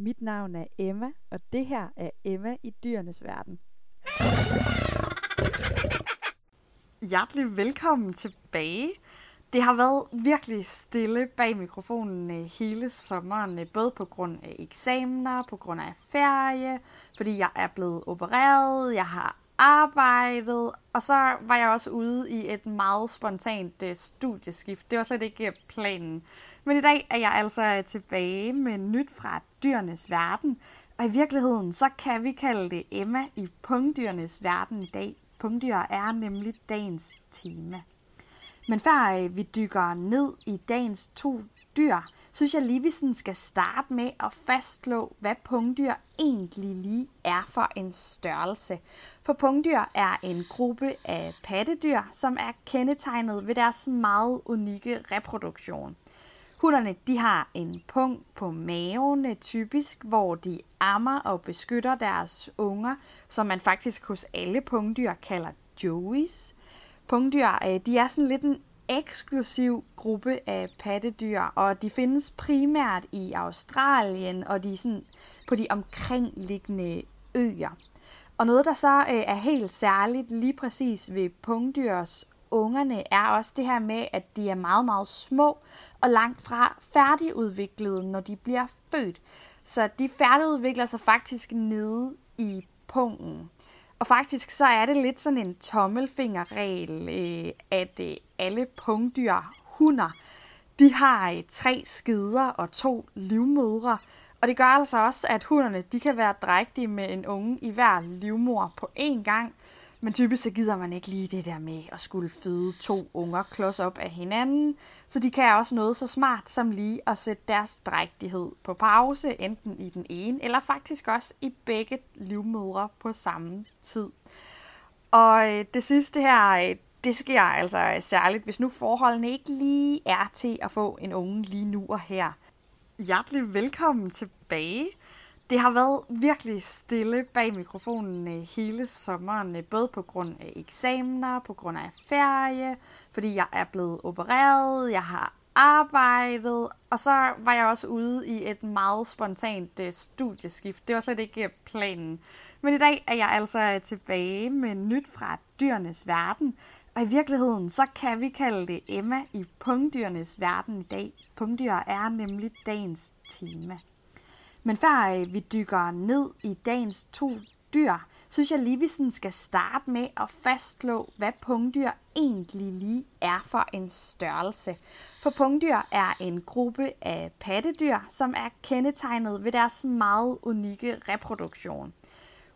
Mit navn er Emma, og det her er Emma i dyrenes verden. Hjertelig velkommen tilbage. Det har været virkelig stille bag mikrofonen øh, hele sommeren, øh, både på grund af eksamener, på grund af ferie, fordi jeg er blevet opereret, jeg har arbejdet, og så var jeg også ude i et meget spontant øh, studieskift. Det var slet ikke planen. Men i dag er jeg altså tilbage med nyt fra dyrenes verden, og i virkeligheden så kan vi kalde det Emma i pungdyrenes verden i dag. Pungdyr er nemlig dagens tema. Men før øh, vi dykker ned i dagens to dyr, synes jeg lige, vi sådan skal starte med at fastslå, hvad pungdyr egentlig lige er for en størrelse. For pungdyr er en gruppe af pattedyr, som er kendetegnet ved deres meget unikke reproduktion. Hunderne de har en punkt på maven øh, typisk, hvor de ammer og beskytter deres unger, som man faktisk hos alle pungdyr kalder joeys. Pungdyr øh, de er sådan lidt en eksklusiv gruppe af pattedyr, og de findes primært i Australien og de sådan på de omkringliggende øer. Og noget, der så øh, er helt særligt lige præcis ved pungdyrs ungerne, er også det her med, at de er meget, meget små og langt fra færdigudviklede, når de bliver født. Så de færdigudvikler sig faktisk nede i pungen. Og faktisk så er det lidt sådan en tommelfingerregel, øh, at øh, alle pungdyr, hunder, de har øh, tre skider og to livmødre. Og det gør altså også, at hunderne de kan være drægtige med en unge i hver livmor på én gang. Men typisk så gider man ikke lige det der med at skulle føde to unger klods op af hinanden. Så de kan også noget så smart som lige at sætte deres drægtighed på pause, enten i den ene eller faktisk også i begge livmødre på samme tid. Og øh, det sidste her, øh, det sker altså øh, særligt, hvis nu forholdene ikke lige er til at få en unge lige nu og her. Hjertelig velkommen tilbage. Det har været virkelig stille bag mikrofonen øh, hele sommeren, øh, både på grund af eksamener, på grund af ferie, fordi jeg er blevet opereret, jeg har arbejdet, og så var jeg også ude i et meget spontant øh, studieskift. Det var slet ikke planen. Men i dag er jeg altså tilbage med nyt fra dyrenes verden, og i virkeligheden så kan vi kalde det Emma i pungdyrenes verden i dag. Pungdyr er nemlig dagens tema. Men før øh, vi dykker ned i dagens to dyr, synes jeg lige, vi sådan skal starte med at fastslå, hvad pungdyr egentlig lige er for en størrelse. For pungdyr er en gruppe af pattedyr, som er kendetegnet ved deres meget unikke reproduktion.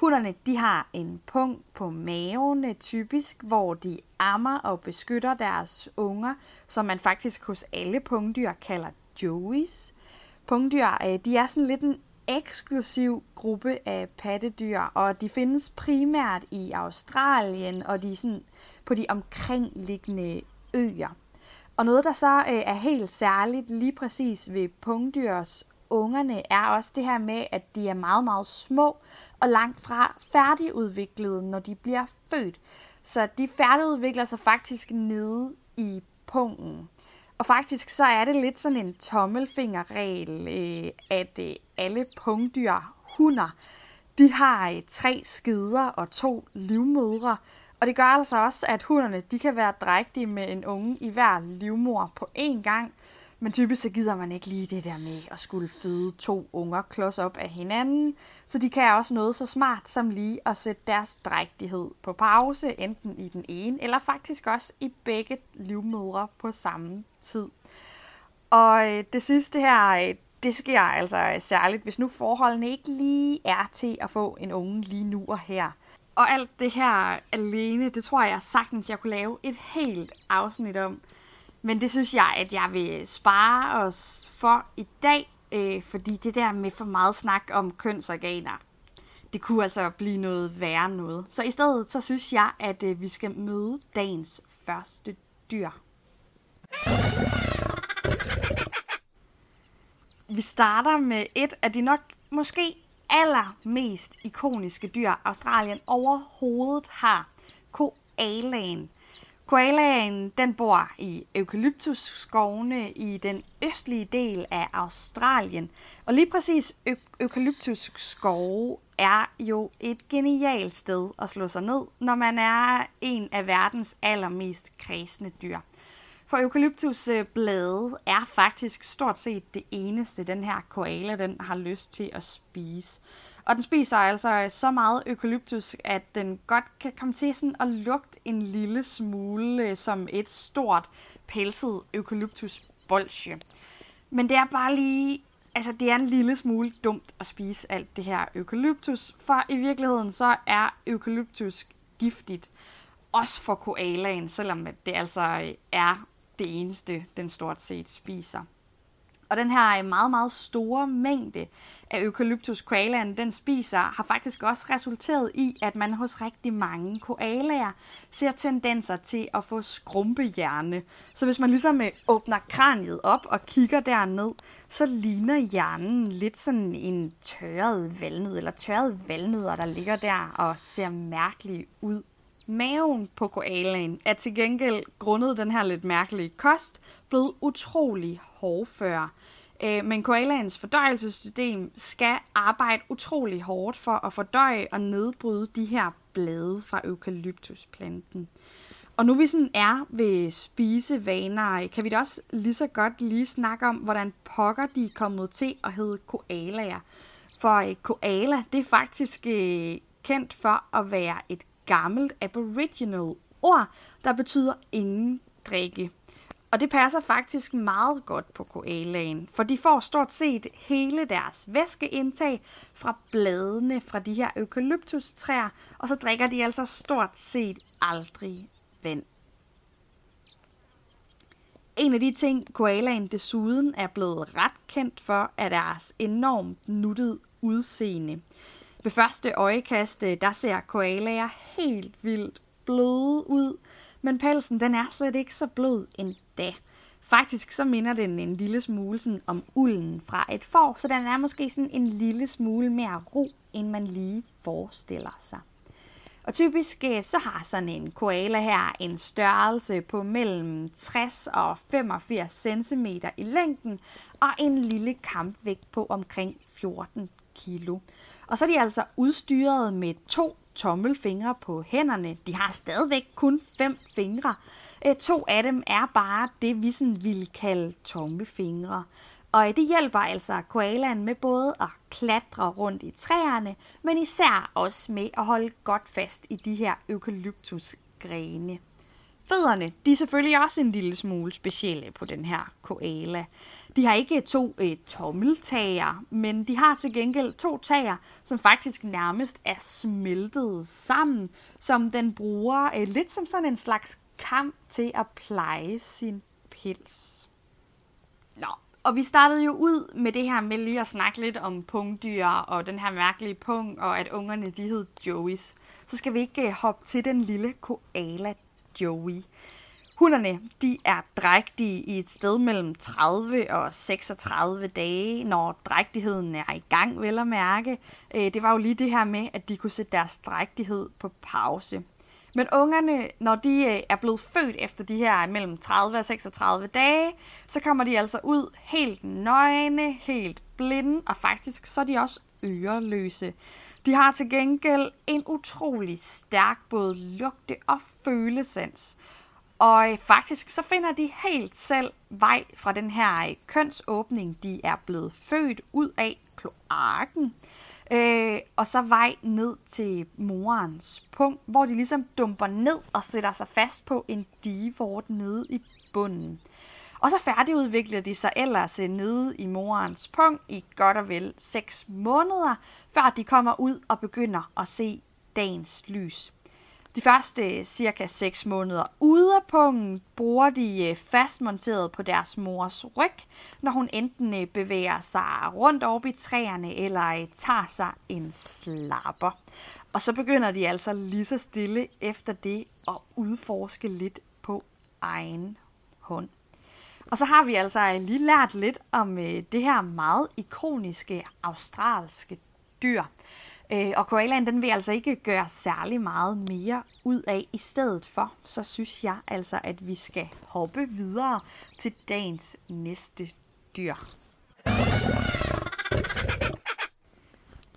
Hunderne de har en pung på maven øh, typisk, hvor de ammer og beskytter deres unger, som man faktisk hos alle pungdyr kalder joeys. Pungdyr øh, de er sådan lidt en eksklusiv gruppe af pattedyr, og de findes primært i Australien og de sådan på de omkringliggende øer. Og noget, der så øh, er helt særligt lige præcis ved pungdyrs ungerne, er også det her med, at de er meget, meget små og langt fra færdigudviklede, når de bliver født. Så de færdigudvikler sig faktisk nede i pungen. Og faktisk så er det lidt sådan en tommelfingerregel, øh, at øh, alle pungdyr, hunder, de har øh, tre skider og to livmødre. Og det gør altså også, at hunderne de kan være drægtige med en unge i hver livmor på én gang. Men typisk så gider man ikke lige det der med at skulle føde to unger klods op af hinanden. Så de kan også noget så smart som lige at sætte deres drægtighed på pause, enten i den ene eller faktisk også i begge livmødre på samme tid. Og øh, det sidste her, øh, det sker altså øh, særligt, hvis nu forholdene ikke lige er til at få en unge lige nu og her. Og alt det her alene, det tror jeg sagtens, jeg kunne lave et helt afsnit om. Men det synes jeg, at jeg vil spare os for i dag, øh, fordi det der med for meget snak om kønsorganer, det kunne altså blive noget værre noget. Så i stedet, så synes jeg, at øh, vi skal møde dagens første dyr. Vi starter med et af de nok måske allermest ikoniske dyr, Australien overhovedet har. Koalaen. Koalaen den bor i eukalyptusskovene i den østlige del af Australien. Og lige præcis ø- eukalyptusskove er jo et genialt sted at slå sig ned, når man er en af verdens allermest kredsende dyr. For eukalyptusblade er faktisk stort set det eneste, den her koala den har lyst til at spise. Og den spiser altså så meget eukalyptus, at den godt kan komme til sådan at lugte en lille smule øh, som et stort pelset eukalyptusbolsje. Men det er bare lige, altså det er en lille smule dumt at spise alt det her eukalyptus, for i virkeligheden så er eukalyptus giftigt, også for koalaen, selvom det altså øh, er det eneste, den stort set spiser. Og den her øh, meget, meget store mængde af eukalyptus koalaen, den spiser, har faktisk også resulteret i, at man hos rigtig mange koalaer ser tendenser til at få skrumpehjerne. Så hvis man ligesom øh, åbner kraniet op og kigger derned, så ligner hjernen lidt sådan en tørret valnød, eller tørret valnødder, der ligger der og ser mærkelig ud. Maven på koalaen er til gengæld grundet den her lidt mærkelige kost blevet utrolig hårdfør. Øh, men koalaens fordøjelsessystem skal arbejde utrolig hårdt for at fordøje og nedbryde de her blade fra eukalyptusplanten. Og nu vi sådan er ved spisevaner, kan vi da også lige så godt lige snakke om, hvordan pokker de er kommet til at hedde koalaer. For øh, koala, det er faktisk øh, kendt for at være et gammelt aboriginal ord, der betyder ingen drikke. Og det passer faktisk meget godt på koalaen, for de får stort set hele deres væskeindtag fra bladene fra de her eukalyptustræer, og så drikker de altså stort set aldrig vand. En af de ting, koalaen desuden er blevet ret kendt for, er deres enormt nuttede udseende. Ved første øjekast, øh, der ser koalaer helt vildt bløde ud, men pelsen den er slet ikke så blød endda. Faktisk så minder den en lille smule sådan om ulden fra et får, så den er måske sådan en lille smule mere ro, end man lige forestiller sig. Og typisk øh, så har sådan en koala her en størrelse på mellem 60 og 85 cm i længden og en lille kampvægt på omkring 14 kilo. Og så er de altså udstyret med to tommelfingre på hænderne. De har stadigvæk kun fem fingre. Øh, to af dem er bare det, vi sådan ville kalde tommelfingre. Og øh, det hjælper altså koalaen med både at klatre rundt i træerne, men især også med at holde godt fast i de her eukalyptusgrene. Fødderne, de er selvfølgelig også en lille smule specielle på den her koala. De har ikke to øh, tommeltager, men de har til gengæld to tager, som faktisk nærmest er smeltet sammen, som den bruger øh, lidt som sådan en slags kamp til at pleje sin pels. Nå, og vi startede jo ud med det her med lige at snakke lidt om pungdyr og den her mærkelige pung, og at ungerne de hed Joeys. Så skal vi ikke øh, hoppe til den lille koala Joey. Hunderne de er drægtige i et sted mellem 30 og 36 dage, når drægtigheden er i gang, vel at mærke. Øh, det var jo lige det her med, at de kunne sætte deres drægtighed på pause. Men ungerne, når de øh, er blevet født efter de her mellem 30 og 36 dage, så kommer de altså ud helt nøgne, helt blinde, og faktisk så er de også øreløse. De har til gengæld en utrolig stærk både lugte- og følesans. Og øh, faktisk så finder de helt selv vej fra den her øh, kønsåbning, de er blevet født ud af kloakken. Øh, og så vej ned til morens punkt, hvor de ligesom dumper ned og sætter sig fast på en divort nede i bunden. Og så færdigudvikler de sig ellers øh, nede i morens punkt i godt og vel 6 måneder, før de kommer ud og begynder at se dagens lys. De første cirka 6 måneder ude af pungen bruger de øh, fastmonteret på deres mors ryg, når hun enten øh, bevæger sig rundt op i træerne eller øh, tager sig en slapper. Og så begynder de altså lige så stille efter det at udforske lidt på egen hånd. Og så har vi altså lige lært lidt om det her meget ikoniske australske dyr. Øh, og koalaen, den vil altså ikke gøre særlig meget mere ud af. I stedet for, så synes jeg altså, at vi skal hoppe videre til dagens næste dyr.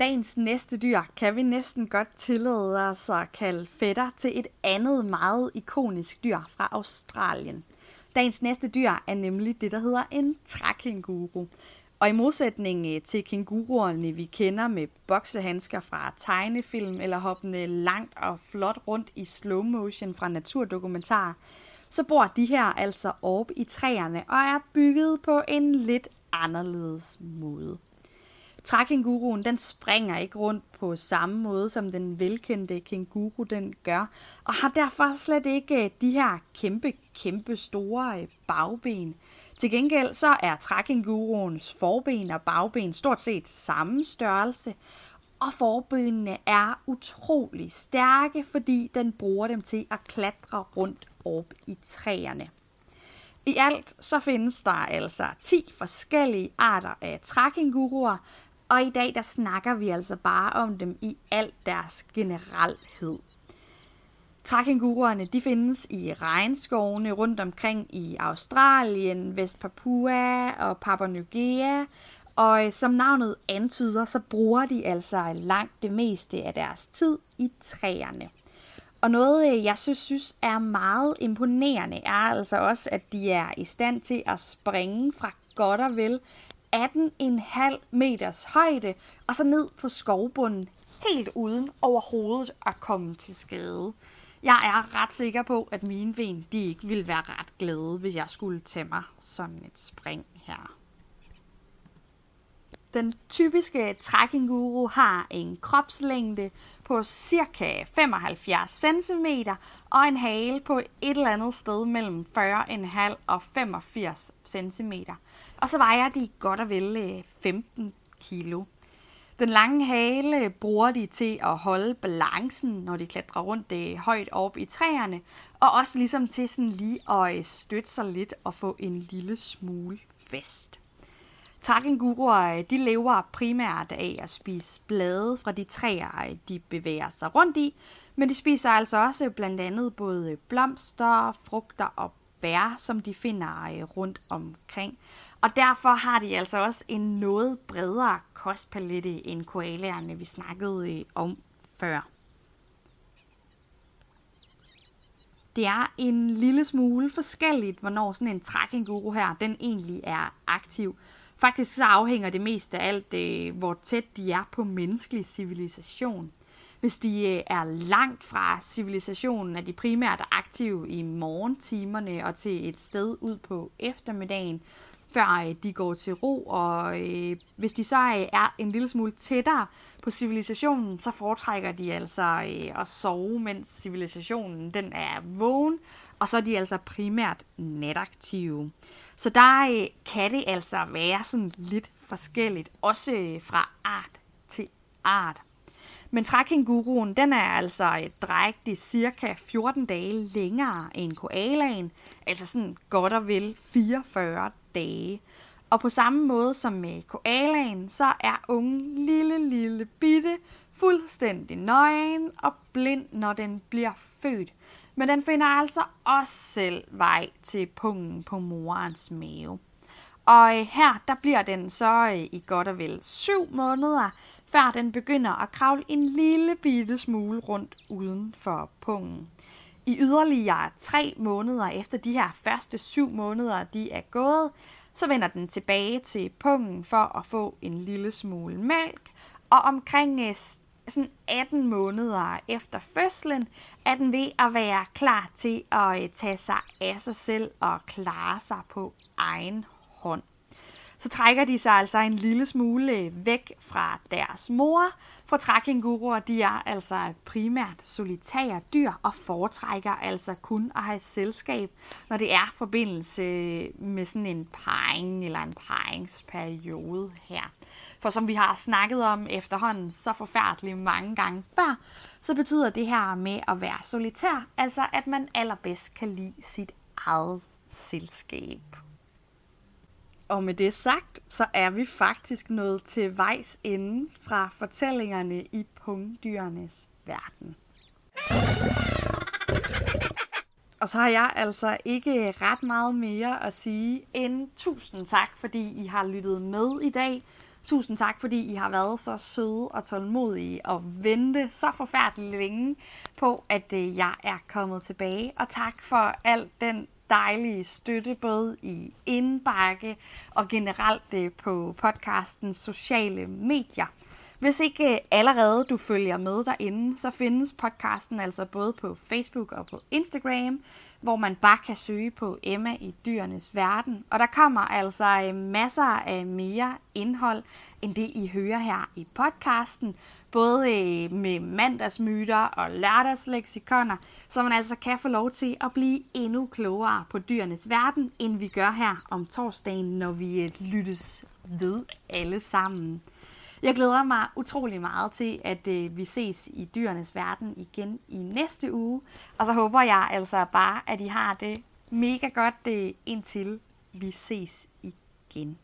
Dagens næste dyr kan vi næsten godt tillade os at kalde fætter til et andet meget ikonisk dyr fra Australien. Dagens næste dyr er nemlig det, der hedder en trækænguru. Og i modsætning øh, til kænguruerne, vi kender med boksehandsker fra tegnefilm eller hoppende langt og flot rundt i slow motion fra naturdokumentarer, så bor de her altså oppe i træerne og er bygget på en lidt anderledes måde. Trækænguruen den springer ikke rundt på samme måde som den velkendte kænguru den gør, og har derfor slet ikke øh, de her kæmpe, kæmpe store øh, bagben. Til gengæld så er trækænguruens forben og bagben stort set samme størrelse, og forbenene er utrolig stærke, fordi den bruger dem til at klatre rundt op i træerne. I alt så findes der altså 10 forskellige arter af trækkinguruer, og i dag der snakker vi altså bare om dem i al deres generalhed. Trækænguruerne de findes i regnskovene rundt omkring i Australien, Vestpapua og Papua New Guinea. Og øh, som navnet antyder, så bruger de altså langt det meste af deres tid i træerne. Og noget, øh, jeg synes, synes er meget imponerende, er altså også, at de er i stand til at springe fra godt og vel 18,5 meters højde, og så ned på skovbunden, helt uden overhovedet at komme til skade. Jeg er ret sikker på, at mine ben de ikke ville være ret glade, hvis jeg skulle tage mig sådan et spring her. Den typiske trækinguru har en kropslængde på cirka 75 cm og en hale på et eller andet sted mellem 40,5 og 85 cm. Og så vejer de godt og vel øh, 15 kg. kilo. Den lange hale bruger de til at holde balancen, når de klatrer rundt det højt op i træerne, og også ligesom til sådan lige at øh, støtte sig lidt og få en lille smule fest. Takkenguruer, øh, de lever primært af at spise blade fra de træer, øh, de bevæger sig rundt i, men de spiser altså også blandt andet både blomster, frugter og bær, som de finder øh, rundt omkring. Og derfor har de altså også en noget bredere kostpalette end koalaerne, vi snakkede øh, om før. Det er en lille smule forskelligt, hvornår sådan en trækinguru her, den egentlig er aktiv. Faktisk så afhænger det mest af alt, øh, hvor tæt de er på menneskelig civilisation. Hvis de øh, er langt fra civilisationen, er de primært aktive i morgentimerne og til et sted ud på eftermiddagen, før øh, de går til ro, og øh, hvis de så øh, er en lille smule tættere på civilisationen, så foretrækker de altså øh, at sove, mens civilisationen den er vågen, og så er de altså primært nataktive. Så der øh, kan det altså være sådan lidt forskelligt, også øh, fra art til art. Men trækænguruen, den er altså øh, drægtig cirka 14 dage længere end koalaen, altså sådan godt og vel 44 dage. Og på samme måde som med koalaen, så er ungen lille, lille bitte fuldstændig nøgen og blind, når den bliver født. Men den finder altså også selv vej til pungen på morens mave. Og øh, her, der bliver den så øh, i godt og vel syv måneder, før den begynder at kravle en lille bitte smule rundt uden for pungen. I yderligere tre måneder efter de her første syv måneder, de er gået, så vender den tilbage til pungen for at få en lille smule mælk, og omkring øh, sådan 18 måneder efter fødslen er den ved at være klar til at øh, tage sig af sig selv og klare sig på egen hånd så trækker de sig altså en lille smule øh, væk fra deres mor. For trækænguruer, de er altså primært solitære dyr og foretrækker altså kun at have selskab, når det er forbindelse med sådan en parring eller en parringsperiode her. For som vi har snakket om efterhånden så forfærdeligt mange gange før, så betyder det her med at være solitær, altså at man allerbedst kan lide sit eget selskab. Og med det sagt, så er vi faktisk nået til vejs ende fra fortællingerne i pungdyrenes verden. Og så har jeg altså ikke ret meget mere at sige end tusind tak, fordi I har lyttet med i dag. Tusind tak, fordi I har været så søde og tålmodige og vente så forfærdeligt længe på, at øh, jeg er kommet tilbage. Og tak for al den dejlige støtte, både i indbakke og generelt øh, på podcastens sociale medier. Hvis ikke øh, allerede du følger med derinde, så findes podcasten altså både på Facebook og på Instagram, hvor man bare kan søge på Emma i dyrenes verden. Og der kommer altså øh, masser af mere indhold, end det I hører her i podcasten. Både øh, med mandagsmyter og lørdagsleksikoner, så man altså kan få lov til at blive endnu klogere på dyrenes verden, end vi gør her om torsdagen, når vi øh, lyttes ved alle sammen. Jeg glæder mig utrolig meget til, at øh, vi ses i dyrenes verden igen i næste uge. Og så håber jeg altså bare, at I har det mega godt, øh, indtil vi ses igen.